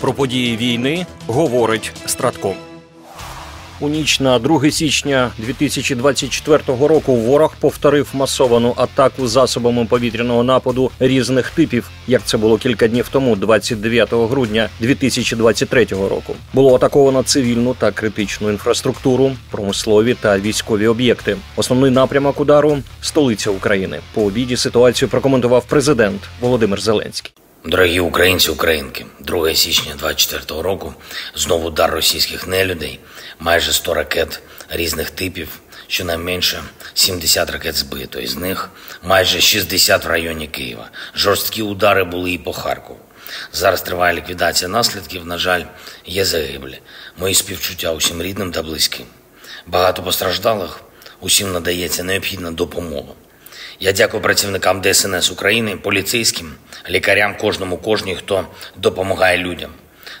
Про події війни говорить Стратком. У ніч на 2 січня 2024 року ворог повторив масовану атаку засобами повітряного нападу різних типів, як це було кілька днів тому, 29 грудня 2023 року. Було атаковано цивільну та критичну інфраструктуру, промислові та військові об'єкти. Основний напрямок удару столиця України. По обіді ситуацію прокоментував президент Володимир Зеленський. Дорогі українці, українки, 2 січня 24 року знову удар російських нелюдей, майже 100 ракет різних типів, щонайменше 70 ракет збито, із них майже 60 в районі Києва. Жорсткі удари були і по Харкову. Зараз триває ліквідація наслідків. На жаль, є загиблі. Мої співчуття усім рідним та близьким. Багато постраждалих, усім надається необхідна допомога. Я дякую працівникам ДСНС України, поліцейським, лікарям, кожному, кожній, хто допомагає людям.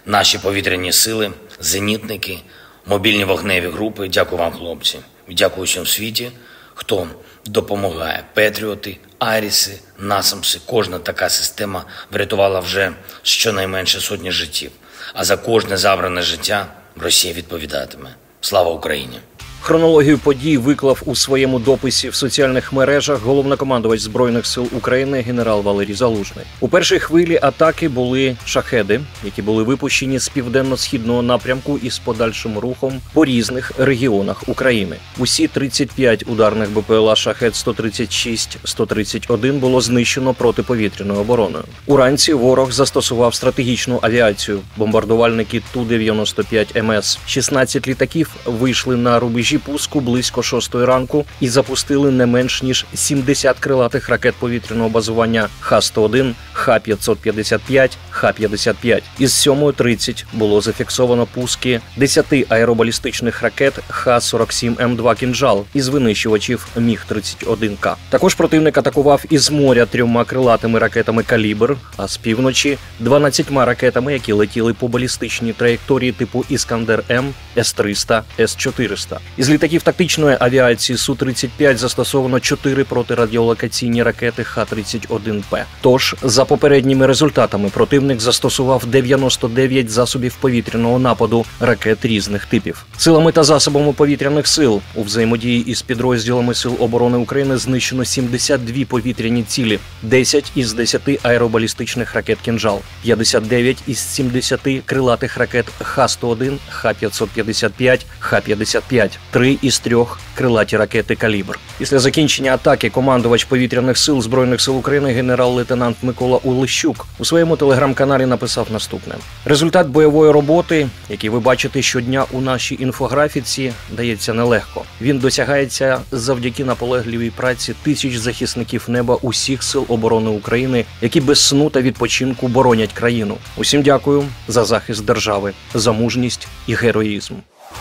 Наші повітряні сили, зенітники, мобільні вогневі групи. Дякую вам, хлопці. Дякую всім світі, хто допомагає. Петріоти, Аріси, Насамси. Кожна така система врятувала вже щонайменше сотні життів. А за кожне забране життя Росія відповідатиме. Слава Україні! Хронологію подій виклав у своєму дописі в соціальних мережах головнокомандувач збройних сил України генерал Валерій Залужний. У першій хвилі атаки були шахеди, які були випущені з південно-східного напрямку із подальшим рухом по різних регіонах України. Усі 35 ударних БПЛА шахет 136-131 було знищено протиповітряною обороною. Уранці ворог застосував стратегічну авіацію. Бомбардувальники Ту-95 МС 16 літаків вийшли на рубежі пуску близько 6 ранку і запустили не менш ніж 70 крилатих ракет повітряного базування Х-101, Х-555, Х-55. Із 7.30 було зафіксовано пуски 10 аеробалістичних ракет Х-47М2 «Кінжал» із винищувачів Міг-31К. Також противник атакував із моря трьома крилатими ракетами «Калібр», а з півночі 12 ракетами, які летіли по балістичній траєкторії типу Іскандер-М, С-300, С-400. Із літаків тактичної авіації Су-35 застосовано 4 протирадіолокаційні ракети Х-31П. Тож, за попередніми результатами, противник застосував 99 засобів повітряного нападу ракет різних типів. Силами та засобами повітряних сил у взаємодії із підрозділами сил оборони України знищено 72 повітряні цілі, 10 із 10 аеробалістичних ракет «Кінжал», 59 із 70 крилатих ракет Х-101, Х-555, Х-55, 3 із 3 крилаті ракети «Калібр». Після закінчення атаки командувач повітряних сил збройних сил України генерал-лейтенант Микола Улищук у своєму телеграм-каналі написав наступне: результат бойової роботи, який ви бачите щодня у нашій інфографіці, дається нелегко. Він досягається завдяки наполегливій праці тисяч захисників неба усіх сил оборони України, які без сну та відпочинку боронять країну. Усім дякую за захист держави, за мужність і героїзм.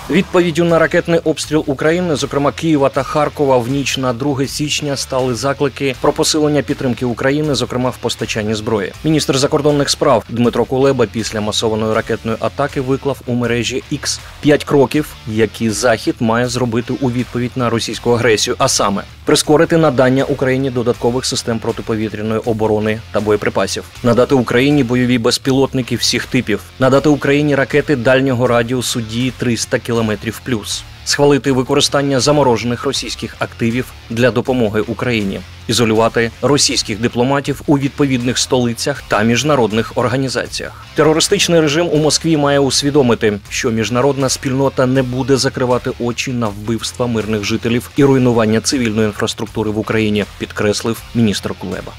Відповіддю на ракетний обстріл України, зокрема Києва та Харкова, в ніч на 2 січня стали заклики про посилення підтримки України, зокрема в постачанні зброї. Міністр закордонних справ Дмитро Кулеба після масованої ракетної атаки виклав у мережі X п'ять кроків, які захід має зробити у відповідь на російську агресію, а саме прискорити надання Україні додаткових систем протиповітряної оборони та боєприпасів, надати Україні бойові безпілотники всіх типів, надати Україні ракети дальнього радіусу дії 300 кілометрів плюс. Схвалити використання заморожених російських активів для допомоги Україні, ізолювати російських дипломатів у відповідних столицях та міжнародних організаціях. Терористичний режим у Москві має усвідомити, що міжнародна спільнота не буде закривати очі на вбивства мирних жителів і руйнування цивільної інфраструктури в Україні, підкреслив міністр Кулеба.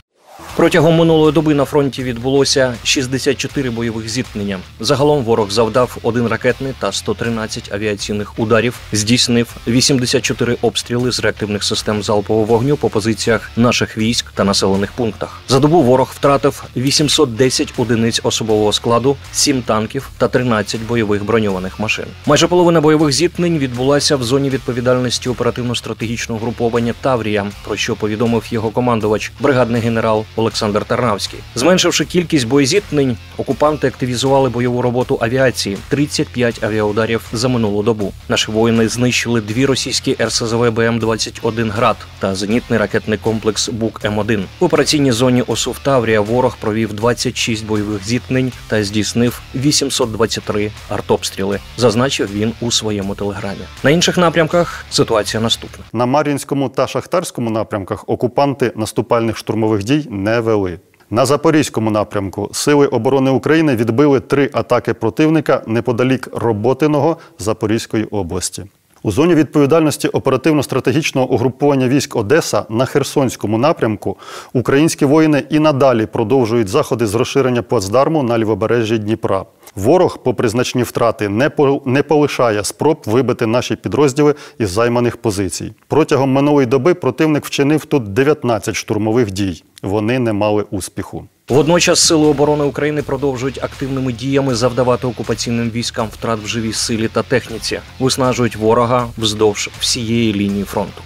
Протягом минулої доби на фронті відбулося 64 бойових зіткнення. Загалом ворог завдав один ракетний та 113 авіаційних ударів, здійснив 84 обстріли з реактивних систем залпового вогню по позиціях наших військ та населених пунктах. За добу ворог втратив 810 одиниць особового складу, 7 танків та 13 бойових броньованих машин. Майже половина бойових зіткнень відбулася в зоні відповідальності оперативно-стратегічного груповання Таврія, про що повідомив його командувач, бригадний генерал Олексій. Олександр Тарнавський. Зменшивши кількість боєзіткнень, окупанти активізували бойову роботу авіації 35 авіаударів за минулу добу. Наші воїни знищили дві російські РСЗВ БМ-21 град та зенітний ракетний комплекс Бук М1. В операційній зоні ОСУ в Таврія ворог провів 26 бойових зіткнень та здійснив 823 артобстріли. Зазначив він у своєму телеграмі. На інших напрямках ситуація наступна. На Мар'їнському та Шахтарському напрямках окупанти наступальних штурмових дій не вели. На Запорізькому напрямку Сили оборони України відбили три атаки противника неподалік Роботиного Запорізької області. У зоні відповідальності оперативно-стратегічного угруповання військ Одеса на Херсонському напрямку українські воїни і надалі продовжують заходи з розширення плацдарму на лівобережжі Дніпра. Ворог, попри значні втрати, не по- не полишає спроб вибити наші підрозділи із займаних позицій. Протягом минулої доби противник вчинив тут 19 штурмових дій. Вони не мали успіху. Водночас сили оборони України продовжують активними діями завдавати окупаційним військам втрат в живій силі та техніці, виснажують ворога вздовж всієї лінії фронту.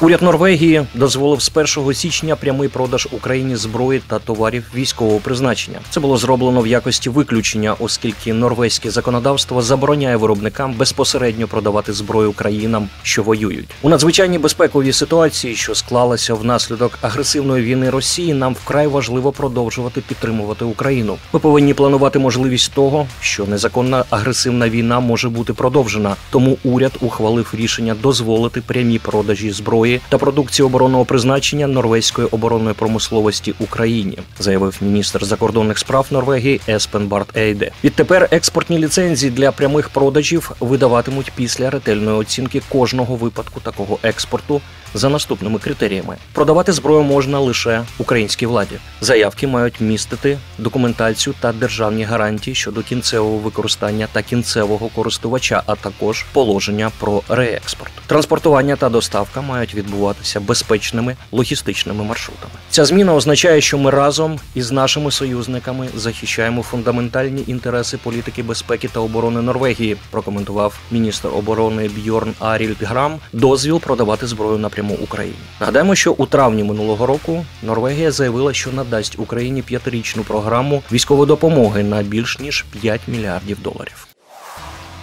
Уряд Норвегії дозволив з 1 січня прямий продаж Україні зброї та товарів військового призначення. Це було зроблено в якості виключення, оскільки норвезьке законодавство забороняє виробникам безпосередньо продавати зброю країнам, що воюють. У надзвичайній безпековій ситуації, що склалася внаслідок агресивної війни Росії, нам вкрай важливо продовжувати підтримувати Україну. Ми повинні планувати можливість того, що незаконна агресивна війна може бути продовжена. Тому уряд ухвалив рішення дозволити прямі продажі зброї та продукції оборонного призначення норвезької оборонної промисловості Україні, заявив міністр закордонних справ Норвегії Еспен Барт Ейде. Відтепер експортні ліцензії для прямих продажів видаватимуть після ретельної оцінки кожного випадку такого експорту за наступними критеріями: продавати зброю можна лише українській владі. Заявки мають містити документацію та державні гарантії щодо кінцевого використання та кінцевого користувача, а також положення про реекспорт. Транспортування та доставка мають відбуватися безпечними логістичними маршрутами. Ця зміна означає, що ми разом із нашими союзниками захищаємо фундаментальні інтереси політики безпеки та оборони Норвегії. Прокоментував міністр оборони Бьорн Арільд Грам дозвіл продавати зброю напряму Україні. Нагадаємо, що у травні минулого року Норвегія заявила, що надасть Україні п'ятирічну програму військової допомоги на більш ніж 5 мільярдів доларів.